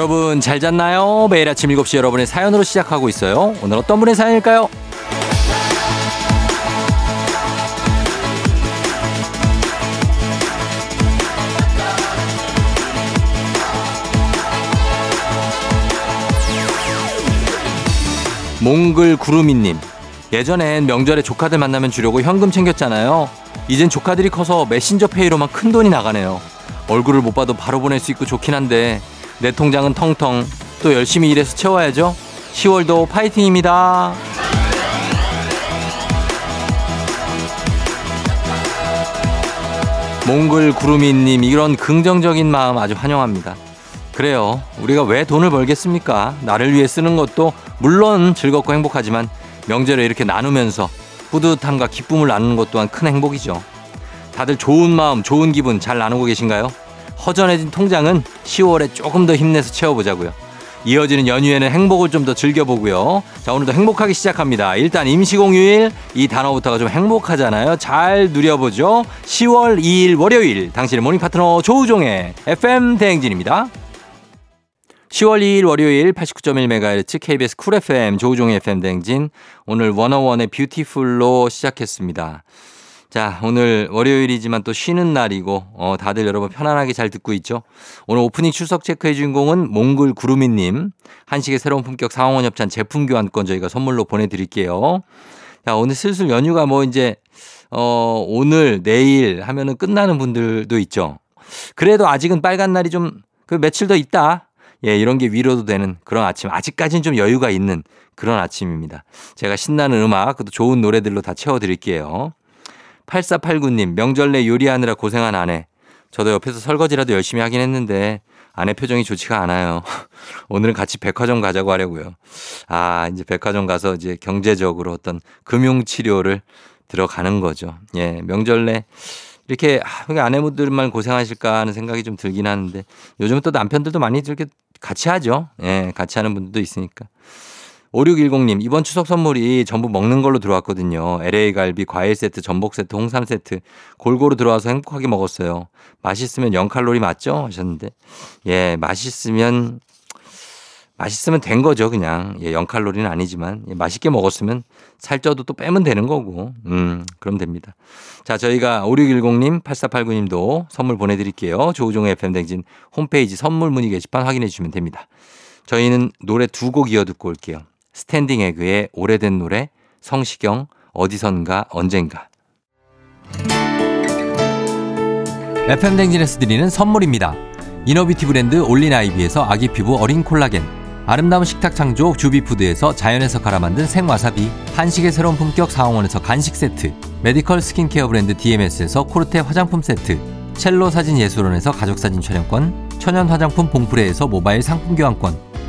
여러분 잘 잤나요? 매일 아침 7시 여러분의 사연으로 시작하고 있어요. 오늘 어떤 분의 사연일까요? 몽글 구루미님. 예전엔 명절에 조카들 만나면 주려고 현금 챙겼잖아요. 이젠 조카들이 커서 메신저 페이로만 큰 돈이 나가네요. 얼굴을 못 봐도 바로 보낼 수 있고 좋긴 한데 내 통장은 텅텅 또 열심히 일해서 채워야죠. 10월도 파이팅입니다. 몽글 구루미님 이런 긍정적인 마음 아주 환영합니다. 그래요. 우리가 왜 돈을 벌겠습니까? 나를 위해 쓰는 것도 물론 즐겁고 행복하지만 명절에 이렇게 나누면서 뿌듯함과 기쁨을 나누는 것 또한 큰 행복이죠. 다들 좋은 마음, 좋은 기분 잘 나누고 계신가요? 허전해진 통장은 10월에 조금 더 힘내서 채워보자고요. 이어지는 연휴에는 행복을 좀 더 즐겨보고요. 자, 오늘도 행복하게 시작합니다. 일단 임시공휴일 이 단어부터가 좀 행복하잖아요. 잘 누려보죠. 10월 2일 월요일 당신의 모닝 파트너 조우종의 FM 대행진입니다. 10월 2일 월요일 89.1MHz KBS 쿨 FM 조우종의 FM 대행진 오늘 원어원의 뷰티풀로 시작했습니다. 자, 오늘 월요일이지만 또 쉬는 날이고, 어, 다들 여러분 편안하게 잘 듣고 있죠? 오늘 오프닝 출석 체크의 주인공은 몽글 구루미님. 한식의 새로운 품격 상황원 협찬 제품 교환권 저희가 선물로 보내드릴게요. 자, 오늘 슬슬 연휴가 뭐 이제, 어, 오늘, 내일 하면은 끝나는 분들도 있죠. 그래도 아직은 빨간 날이 좀, 그 며칠 더 있다. 예, 이런 게 위로도 되는 그런 아침. 아직까지는 좀 여유가 있는 그런 아침입니다. 제가 신나는 음악, 또 좋은 노래들로 다 채워드릴게요. 8489님, 명절 내 요리하느라 고생한 아내. 저도 옆에서 설거지라도 열심히 하긴 했는데 아내 표정이 좋지가 않아요. 오늘은 같이 백화점 가자고 하려고요. 아, 이제 백화점 가서 이제 경제적으로 어떤 금융 치료를 들어가는 거죠. 예, 명절 내 이렇게 아, 아내분들만 고생하실까 하는 생각이 좀 들긴 하는데 요즘은 또 남편들도 많이 이렇게 같이 하죠. 예, 같이 하는 분들도 있으니까. 5610님, 이번 추석 선물이 전부 먹는 걸로 들어왔거든요. LA 갈비, 과일 세트, 전복 세트, 홍삼 세트. 골고루 들어와서 행복하게 먹었어요. 맛있으면 0칼로리 맞죠? 하셨는데. 예, 맛있으면, 맛있으면 된 거죠, 그냥. 예, 0칼로리는 아니지만. 예, 맛있게 먹었으면 살쪄도 또 빼면 되는 거고. 음, 그럼 됩니다. 자, 저희가 5610님, 8489님도 선물 보내드릴게요. 조우종의 FM대행진 홈페이지 선물 문의 게시판 확인해 주시면 됩니다. 저희는 노래 두 곡 이어 듣고 올게요. 스탠딩 에그의 오래된 노래, 성시경, 어디선가, 언젠가. FM 대행진에서 드리는 선물입니다. 이너뷰티 브랜드 올린 아이비에서 아기 피부 어린 콜라겐. 아름다운 식탁 창조 주비푸드에서 자연에서 갈아 만든 생와사비. 한식의 새로운 품격 상황원에서 간식 세트. 메디컬 스킨케어 브랜드 DMS에서 코르테 화장품 세트. 첼로 사진 예술원에서 가족사진 촬영권. 천연 화장품 봉프레에서 모바일 상품 교환권.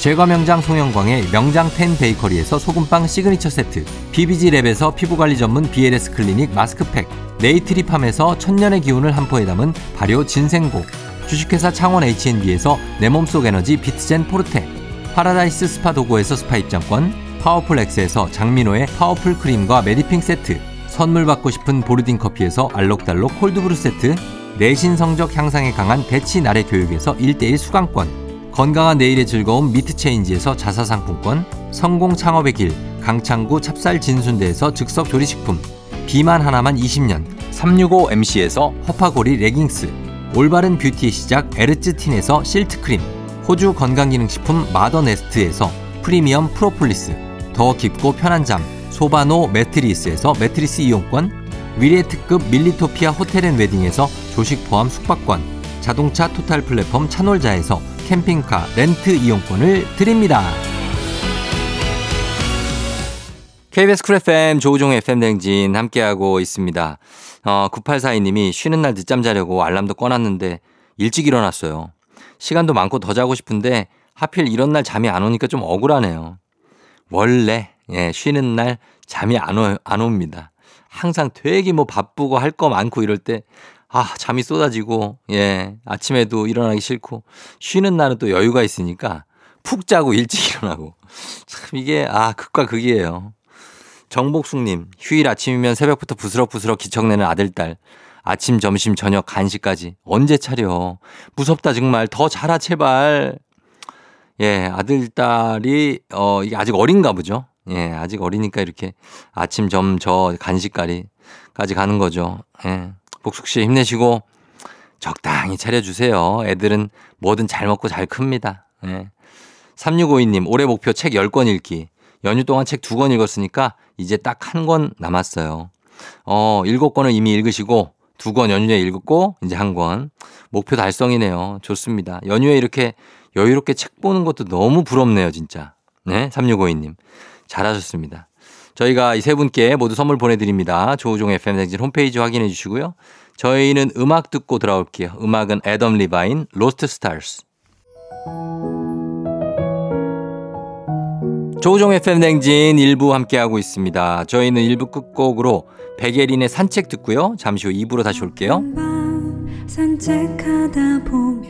제과 명장 송영광의 명장 텐 베이커리에서 소금빵 시그니처 세트, BBG랩에서 피부관리 전문 BLS 클리닉 마스크팩, 네이트리팜에서 천년의 기운을 한 포에 담은 발효 진생고, 주식회사 창원 H&B에서 내 몸속 에너지 비트젠 포르테, 파라다이스 스파 도고에서 스파 입장권, 파워풀 엑스에서 장민호의 파워풀 크림과 메디핑 세트, 선물 받고 싶은 보르딘 커피에서 알록달록 콜드브루 세트, 내신 성적 향상에 강한 대치 나래 교육에서 1대1 수강권, 건강한 내일의 즐거움 미트체인지에서 자사상품권, 성공 창업의 길 강창구 찹쌀 진순대에서 즉석 조리식품, 비만 하나만 20년 365MC에서 허파고리 레깅스, 올바른 뷰티의 시작 에르츠틴에서 실크크림, 호주 건강기능식품 마더네스트에서 프리미엄 프로폴리스, 더 깊고 편한 잠 소바노 매트리스에서 매트리스 이용권, 위례 특급 밀리토피아 호텔 앤 웨딩에서 조식 포함 숙박권, 자동차 토탈 플랫폼 차놀자에서 캠핑카 렌트 이용권을 드립니다. KBS Cool FM 조우종 FM대행진 함께하고 있습니다. 어, 9842님이 쉬는 날 늦잠 자려고 알람도 꺼놨는데 일찍 일어났어요. 시간도 많고 더 자고 싶은데 하필 이런 날 잠이 안 오니까 좀 억울하네요. 원래 예, 쉬는 날 잠이 안, 오, 안 옵니다. 항상 되게 뭐 바쁘고 할 거 많고 이럴 때, 아, 잠이 쏟아지고, 예, 아침에도 일어나기 싫고, 쉬는 날은 또 여유가 있으니까 푹 자고 일찍 일어나고. 참 이게, 아, 극과 극이에요. 정복숙님, 휴일 아침이면 새벽부터 부스럭부스럭 기척내는 아들딸. 아침, 점심, 저녁, 간식까지. 언제 차려? 무섭다, 정말. 더 자라, 제발. 예, 아들딸이, 어, 이게 아직 어린가 보죠? 예, 아직 어리니까 이렇게 아침, 점, 저, 간식까지까지 가는 거죠. 예. 복숙 씨 힘내시고 적당히 차려주세요. 애들은 뭐든 잘 먹고 잘 큽니다. 예. 3652님, 올해 목표 책 10권 읽기. 연휴 동안 책 2권 읽었으니까 이제 딱 한 권 남았어요. 어, 7권을 이미 읽으시고 2권 연휴에 읽었고 이제 한 권. 목표 달성이네요. 좋습니다. 연휴에 이렇게 여유롭게 책 보는 것도 너무 부럽네요, 진짜. 네, 3652님. 잘하셨습니다. 저희가 이 세 분께 모두 선물 보내드립니다. 조우종 FM대행진 홈페이지 확인해 주시고요. 저희는 음악 듣고 돌아올게요. 음악은 Adam Levine Lost Stars. 조우종 FM 댕진 1부 함께하고 있습니다. 저희는 1부 끝곡으로 백예린의 산책 듣고요. 잠시 후 2부로 다시 올게요. 산책하다 보면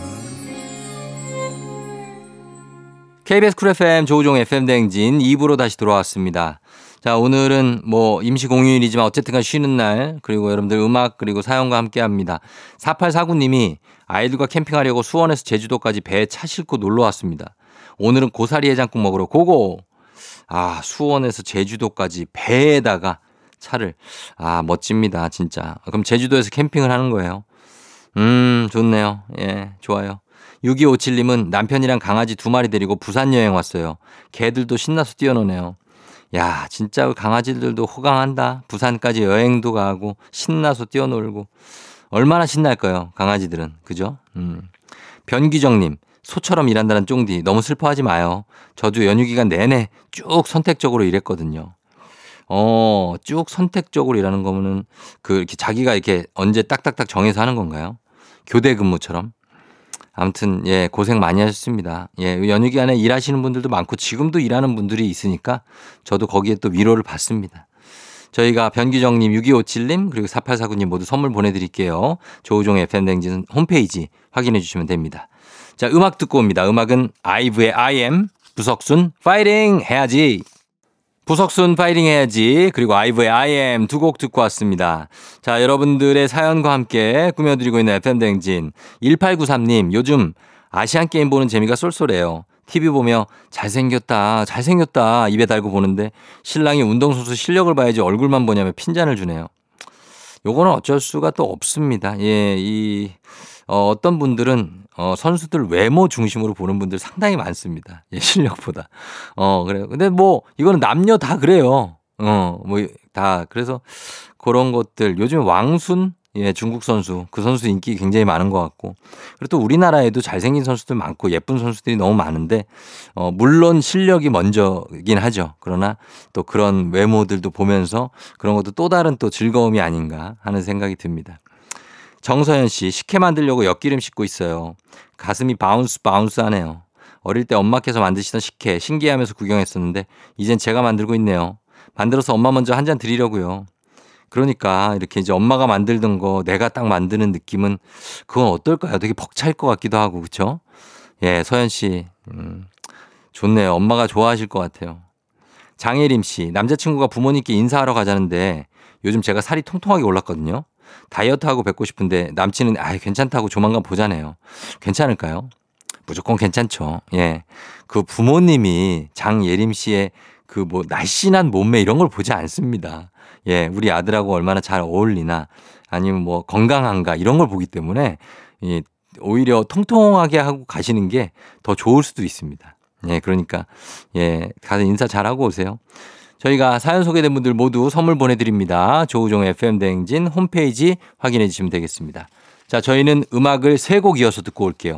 KBS 쿨 FM 조우종 FM 댕진 2부로 다시 돌아왔습니다. 자, 오늘은 뭐 임시 공휴일이지만 어쨌든 쉬는 날, 그리고 여러분들 음악, 그리고 사연과 함께 합니다. 4849님이 아이들과 캠핑하려고 수원에서 제주도까지 배에 차 싣고 놀러 왔습니다. 오늘은 고사리 해장국 먹으러 고고! 아, 수원에서 제주도까지 배에다가 차를. 아, 멋집니다, 진짜. 그럼 제주도에서 캠핑을 하는 거예요. 음, 좋네요. 예, 좋아요. 6257님은 남편이랑 강아지 두 마리 데리고 부산 여행 왔어요. 개들도 신나서 뛰어노네요. 야, 진짜 그 강아지들도 호강한다. 부산까지 여행도 가고 신나서 뛰어놀고 얼마나 신날까요? 강아지들은. 그죠? 음. 변기정님, 소처럼 일한다는 쫑디 너무 슬퍼하지 마요. 저도 연휴 기간 내내 쭉 선택적으로 일했거든요. 어, 쭉 선택적으로 일하는 거면은 그 이렇게 자기가 이렇게 언제 딱딱딱 정해서 하는 건가요? 교대 근무처럼? 아무튼 예 고생 많이 하셨습니다. 예 연휴 기간에 일하시는 분들도 많고 지금도 일하는 분들이 있으니까 저도 거기에 또 위로를 받습니다. 저희가 변기정님, 6257님, 그리고 4849님 모두 선물 보내드릴게요. 조우종 FM댕진 홈페이지 확인해 주시면 됩니다. 자, 음악 듣고 옵니다. 음악은 아이브의 I am, 부석순, 파이팅! 해야지! 부석순 파이팅 해야지. 그리고 아이브의 I am 두 곡 듣고 왔습니다. 자, 여러분들의 사연과 함께 꾸며드리고 있는 FM댕진. 1893님, 요즘 아시안 게임 보는 재미가 쏠쏠해요. TV 보며 잘생겼다, 잘생겼다 입에 달고 보는데 신랑이 운동선수 실력을 봐야지 얼굴만 보냐며 핀잔을 주네요. 요거는 어쩔 수가 또 없습니다. 예, 이, 어, 어떤 분들은 어, 선수들 외모 중심으로 보는 분들 상당히 많습니다. 예, 실력보다. 어, 그래요. 근데 뭐, 이거는 남녀 다 그래요. 어, 뭐, 다. 그래서 그런 것들. 요즘 왕순? 예, 중국 선수. 그 선수 인기 굉장히 많은 것 같고. 그리고 또 우리나라에도 잘생긴 선수들 많고 예쁜 선수들이 너무 많은데, 어, 물론 실력이 먼저긴 하죠. 그러나 또 그런 외모들도 보면서 그런 것도 또 다른 또 즐거움이 아닌가 하는 생각이 듭니다. 정서연 씨, 식혜 만들려고 엿기름 씻고 있어요. 가슴이 bounce bounce 하네요. 어릴 때 엄마께서 만드시던 식혜 신기하면서 구경했었는데 이젠 제가 만들고 있네요. 만들어서 엄마 먼저 한 잔 드리려고요. 그러니까 이렇게 이제 엄마가 만들던 거 내가 딱 만드는 느낌은 그건 어떨까요? 되게 벅찰 것 같기도 하고 그렇죠? 예, 서연 씨. 음, 좋네요. 엄마가 좋아하실 것 같아요. 장혜림 씨, 남자친구가 부모님께 인사하러 가자는데 요즘 제가 살이 통통하게 올랐거든요. 다이어트하고 뵙고 싶은데 남친은 아 괜찮다고 조만간 보자네요. 괜찮을까요? 무조건 괜찮죠. 예. 그 부모님이 장예림 씨의 그 뭐 날씬한 몸매 이런 걸 보지 않습니다. 예. 우리 아들하고 얼마나 잘 어울리나 아니면 뭐 건강한가 이런 걸 보기 때문에 예. 오히려 통통하게 하고 가시는 게 더 좋을 수도 있습니다. 예. 그러니까 예. 가서 인사 잘하고 오세요. 저희가 사연 소개된 분들 모두 선물 보내드립니다. 조우종 FM 대행진 홈페이지 확인해 주시면 되겠습니다. 자, 저희는 음악을 세 곡 이어서 듣고 올게요.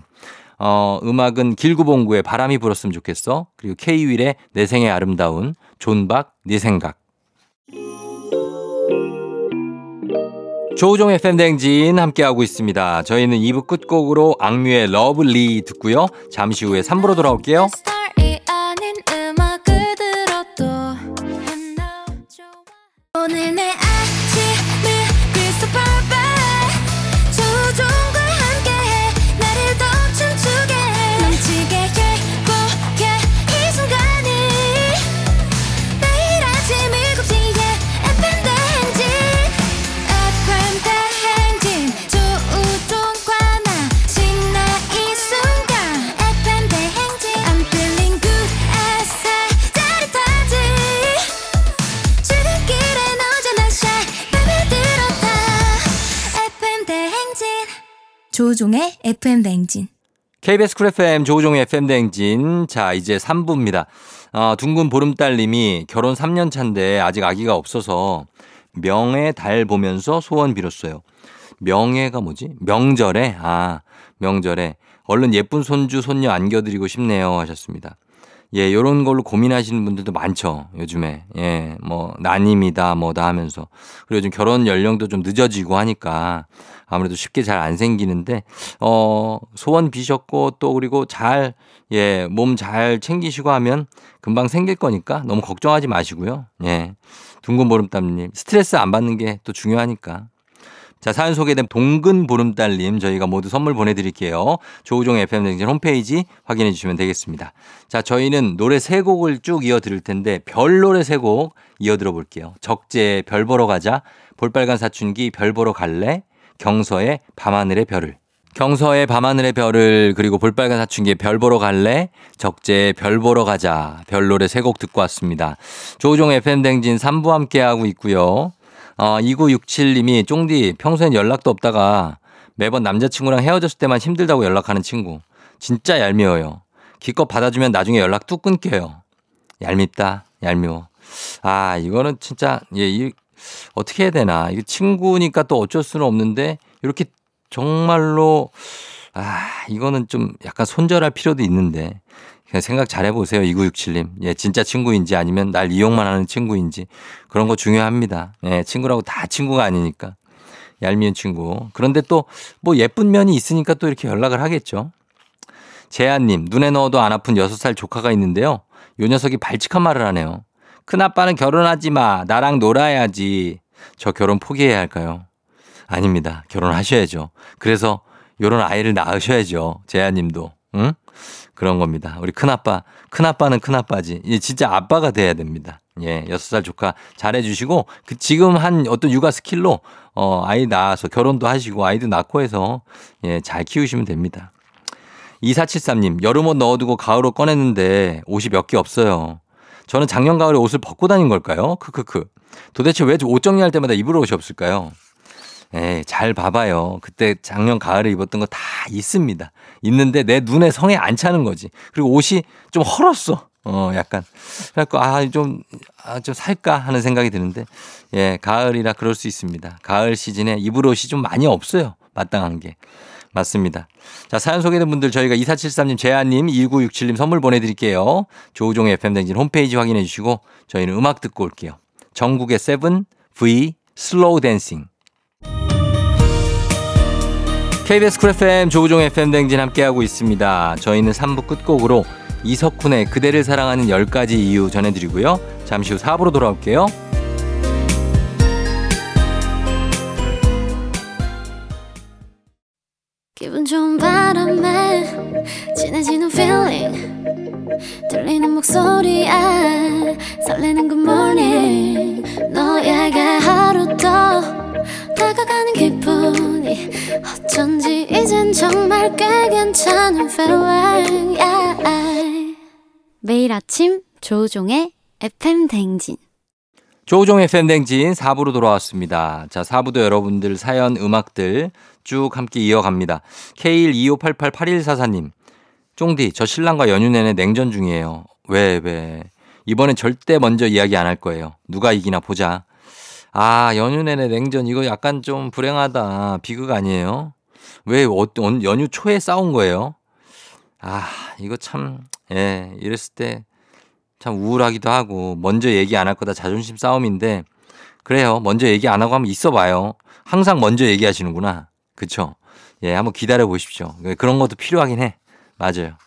어, 음악은 길구봉구의 바람이 불었으면 좋겠어. 그리고 K-윌의 내 생의 아름다운, 존박, 네 생각. 조우종 FM대행진 함께하고 있습니다. 저희는 2부 끝곡으로 악뮤의 Love Lee 듣고요. 잠시 후에 3부로 돌아올게요. 오늘 내 조우종의 FM 대행진. KBS 쿨 FM 조우종의 FM 대행진. 자, 이제 3부입니다. 어, 둥근 보름달님이 결혼 3년 차인데 아직 아기가 없어서 명예 달 보면서 소원 빌었어요. 명예가 뭐지? 명절에? 아, 명절에. 얼른 예쁜 손주, 손녀 안겨드리고 싶네요. 하셨습니다. 예, 요런 걸로 고민하시는 분들도 많죠. 요즘에. 예, 뭐, 난임이다, 뭐다 하면서. 그리고 요즘 결혼 연령도 좀 늦어지고 하니까 아무래도 쉽게 잘 안 생기는데, 어, 소원 비셨고 또 그리고 잘, 예, 몸 잘 챙기시고 하면 금방 생길 거니까 너무 걱정하지 마시고요. 예. 둥근 보름땀님. 스트레스 안 받는 게 또 중요하니까. 자, 사연 소개된 동근 보름달님 저희가 모두 선물 보내드릴게요. 조우종 FM 댕진 홈페이지 확인해 주시면 되겠습니다. 자, 저희는 노래 세 곡을 쭉 이어 들을 텐데 별 노래 세 곡 이어 들어 볼게요. 적재 별 보러 가자, 볼빨간 사춘기 별 보러 갈래, 경서의 밤하늘의 별을. 경서의 밤하늘의 별을 그리고 볼빨간 사춘기의 별 보러 갈래 적재 별 보러 가자 별 노래 세 곡 듣고 왔습니다. 조우종 FM 댕진 3부 함께하고 있고요. 어, 2967님이 쫑디 평소엔 연락도 없다가 매번 남자친구랑 헤어졌을 때만 힘들다고 연락하는 친구. 진짜 얄미워요. 기껏 받아주면 나중에 연락 뚝 끊겨요. 얄밉다. 얄미워. 아, 이거는 진짜, 예, 이, 어떻게 해야 되나. 이거 친구니까 또 어쩔 수는 없는데, 이렇게 정말로, 아, 이거는 좀 약간 손절할 필요도 있는데, 그냥 생각 잘 해보세요. 2967님. 예, 진짜 친구인지 아니면 날 이용만 하는 친구인지. 그런 거 중요합니다. 예, 친구라고 다 친구가 아니니까. 얄미운 친구. 그런데 또 뭐 예쁜 면이 있으니까 또 이렇게 연락을 하겠죠. 재한님, 눈에 넣어도 안 아픈 6살 조카가 있는데요. 요 녀석이 발칙한 말을 하네요. 큰아빠는 결혼하지 마. 나랑 놀아야지. 저 결혼 포기해야 할까요? 아닙니다. 결혼하셔야죠. 그래서 요런 아이를 낳으셔야죠. 재한님도. 응? 그런 겁니다. 우리 큰아빠, 큰아빠는 큰아빠지. 이 진짜 아빠가 돼야 됩니다. 예, 여섯 살 조카 잘해주시고, 그 지금 한 어떤 육아 스킬로, 어, 아이 낳아서 결혼도 하시고, 아이도 낳고 해서, 예, 잘 키우시면 됩니다. 2473님, 여름옷 넣어두고 가을옷 꺼냈는데 옷이 몇 개 없어요. 저는 작년 가을에 옷을 벗고 다닌 걸까요? 크크크. 도대체 왜 옷 정리할 때마다 입을 옷이 없을까요? 예, 잘 봐봐요. 그때 작년 가을에 입었던 거 다 있습니다. 있는데 내 눈에 성에 안 차는 거지. 그리고 옷이 좀 헐었어. 어, 약간. 그래갖고, 아, 좀, 아, 좀 살까 하는 생각이 드는데, 예, 가을이라 그럴 수 있습니다. 가을 시즌에 입을 옷이 좀 많이 없어요. 마땅한 게. 맞습니다. 자, 사연 소개된 분들 저희가 2473님, 재한님, 2967님 선물 보내드릴게요. 조우종의 FM대행진 홈페이지 확인해 주시고, 저희는 음악 듣고 올게요. 정국의 Seven, V, Slow Dancing. KBS Cool FM 조우종 FM대행진 함께하고 있습니다. 저희는 3부 끝곡으로 이석훈의 그대를 사랑하는 10가지 이유 전해드리고요. 잠시 후 4부로 돌아올게요. 꽤 괜찮은 feeling yeah. 매일 아침 조우종의 FM 댕진 조우종 FM 댕진 4부로 돌아왔습니다. 자, 4부도 여러분들 사연 음악들 쭉 함께 이어갑니다. K125888144님. 쫑디, 저 신랑과 연휴 내내 냉전 중이에요. 왜, 왜. 이번엔 절대 먼저 이야기 안 할 거예요. 누가 이기나 보자. 아, 연휴 내내 냉전 이거 약간 좀 불행하다. 비극 아니에요? 왜 어, 연휴 초에 싸운 거예요? 아, 이거 참, 예, 이랬을 때 참 우울하기도 하고, 먼저 얘기 안 할 거다 자존심 싸움인데, 그래요. 먼저 얘기 안 하고 한번 있어 봐요. 항상 먼저 얘기하시는구나. 그쵸? 예, 한번 기다려 보십시오. 그런 것도 필요하긴 해. 맞아요.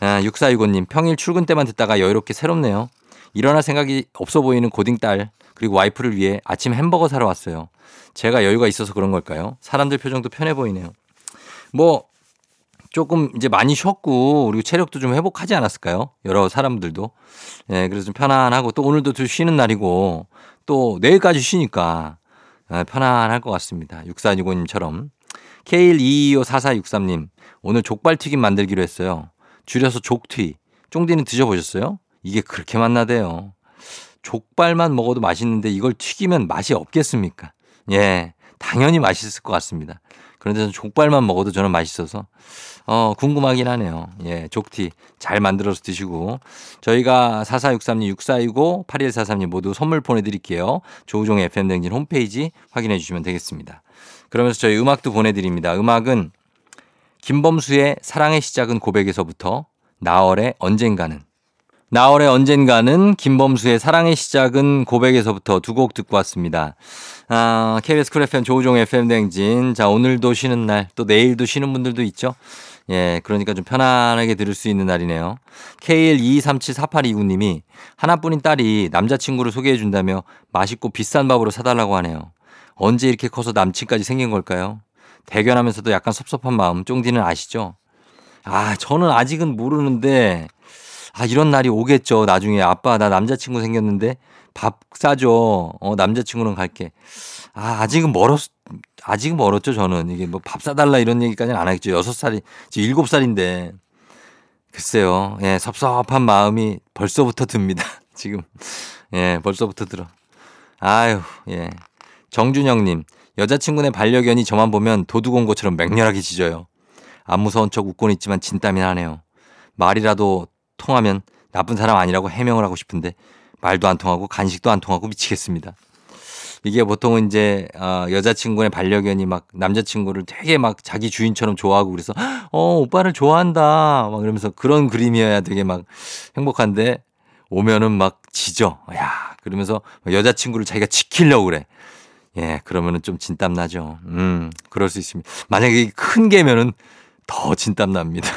아, 6465님, 평일 출근 때만 듣다가 여유롭게 새롭네요. 일어날 생각이 없어 보이는 고딩 딸, 그리고 와이프를 위해 아침 햄버거 사러 왔어요. 제가 여유가 있어서 그런 걸까요? 사람들 표정도 편해 보이네요. 뭐, 조금 이제 많이 쉬었고 그리고 체력도 좀 회복하지 않았을까요? 여러 사람들도. 예, 그래서 좀 편안하고 또 오늘도 좀 쉬는 날이고 또 내일까지 쉬니까 예, 편안할 것 같습니다. 6465님처럼. K122254463님 오늘 족발튀김 만들기로 했어요. 줄여서 족튀. 쫑디는 드셔보셨어요? 이게 그렇게 맛나대요. 족발만 먹어도 맛있는데 이걸 튀기면 맛이 없겠습니까? 예, 당연히 맛있을 것 같습니다. 그런데 족발만 먹어도 저는 맛있어서 어, 궁금하긴 하네요. 예, 족티 잘 만들어서 드시고 저희가 4463님, 6429, 8143님 모두 선물 보내드릴게요. 조우종의 FM댕진 홈페이지 확인해 주시면 되겠습니다. 그러면서 저희 음악도 보내드립니다. 음악은 김범수의 사랑의 시작은 고백에서부터 나월의 언젠가는 나월의 언젠가는 김범수의 사랑의 시작은 고백에서부터 두 곡 듣고 왔습니다. 아, KBS 쿨 FM 조우종 FM 댕진. 자, 오늘도 쉬는 날, 또 내일도 쉬는 분들도 있죠. 예, 그러니까 좀 편안하게 들을 수 있는 날이네요. K122374829님이 하나뿐인 딸이 남자친구를 소개해 준다며 맛있고 비싼 밥으로 사달라고 하네요. 언제 이렇게 커서 남친까지 생긴 걸까요? 대견하면서도 약간 섭섭한 마음, 쫑디는 아시죠? 아, 저는 아직은 모르는데, 아, 이런 날이 오겠죠. 나중에 아빠, 나 남자친구 생겼는데 밥 싸줘. 어, 남자친구는 갈게. 아, 아직은 멀었, 아직은 멀었죠. 저는. 이게 뭐 밥 사달라 이런 얘기까지는 안 하겠죠. 여섯 살이, 지금 일곱 살인데. 글쎄요. 예, 섭섭한 마음이 벌써부터 듭니다. 지금. 예, 벌써부터 들어. 아유, 예. 정준영님, 여자친구네 반려견이 저만 보면 도둑 온 것처럼 맹렬하게 짖어요. 안 무서운 척 웃고는 있지만 진땀이 나네요. 말이라도 통하면 나쁜 사람 아니라고 해명을 하고 싶은데 말도 안 통하고 간식도 안 통하고 미치겠습니다. 이게 보통은 이제 어, 여자친구의 반려견이 막 남자친구를 되게 막 자기 주인처럼 좋아하고 그래서 어 오빠를 좋아한다. 막 그러면서 그런 그림이어야 되게 막 행복한데 오면은 막 지져 야. 그러면서 여자친구를 자기가 지키려고 그래. 예 그러면은 좀 진땀 나죠. 음 그럴 수 있습니다. 만약에 큰 개면은 더 진땀 납니다.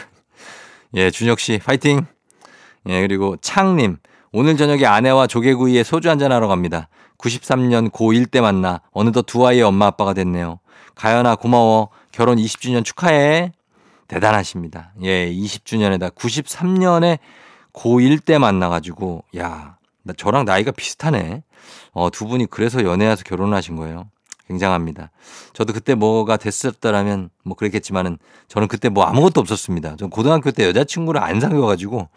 예 준혁 씨 파이팅 예, 그리고 창님. 오늘 저녁에 아내와 조개구이에 소주 한잔 하러 갑니다. 93년 고1 때 만나 어느덧 두 아이의 엄마 아빠가 됐네요. 가연아 고마워. 결혼 20주년 축하해. 대단하십니다. 예, 20주년에다 93년에 고1 때 만나가지고, 야, 나 저랑 나이가 비슷하네. 어, 두 분이 그래서 연애해서 결혼을 하신 거예요. 굉장합니다. 저도 그때 뭐가 됐었다라면 뭐 그랬겠지만은 저는 그때 뭐 아무것도 없었습니다. 전 고등학교 때 여자친구를 안 사귀어가지고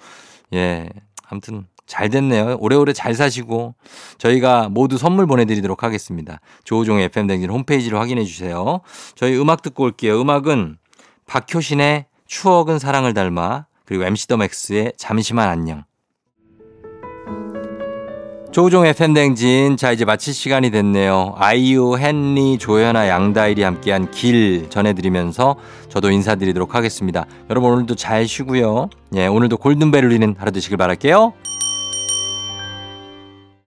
예. 아무튼 잘 됐네요. 오래오래 잘 사시고 저희가 모두 선물 보내드리도록 하겠습니다. 조우종의 FM댕진 홈페이지를 확인해 주세요. 저희 음악 듣고 올게요. 음악은 박효신의 추억은 사랑을 닮아 그리고 MC 더 맥스의 잠시만 안녕. 조우종의 팬댕진. 자, 이제 마칠 시간이 됐네요. 아이유, 헨리, 조연아, 양다일이 함께한 길 전해드리면서 저도 인사드리도록 하겠습니다. 여러분 오늘도 잘 쉬고요. 예, 오늘도 골든벨 울리는 하루 되시길 바랄게요.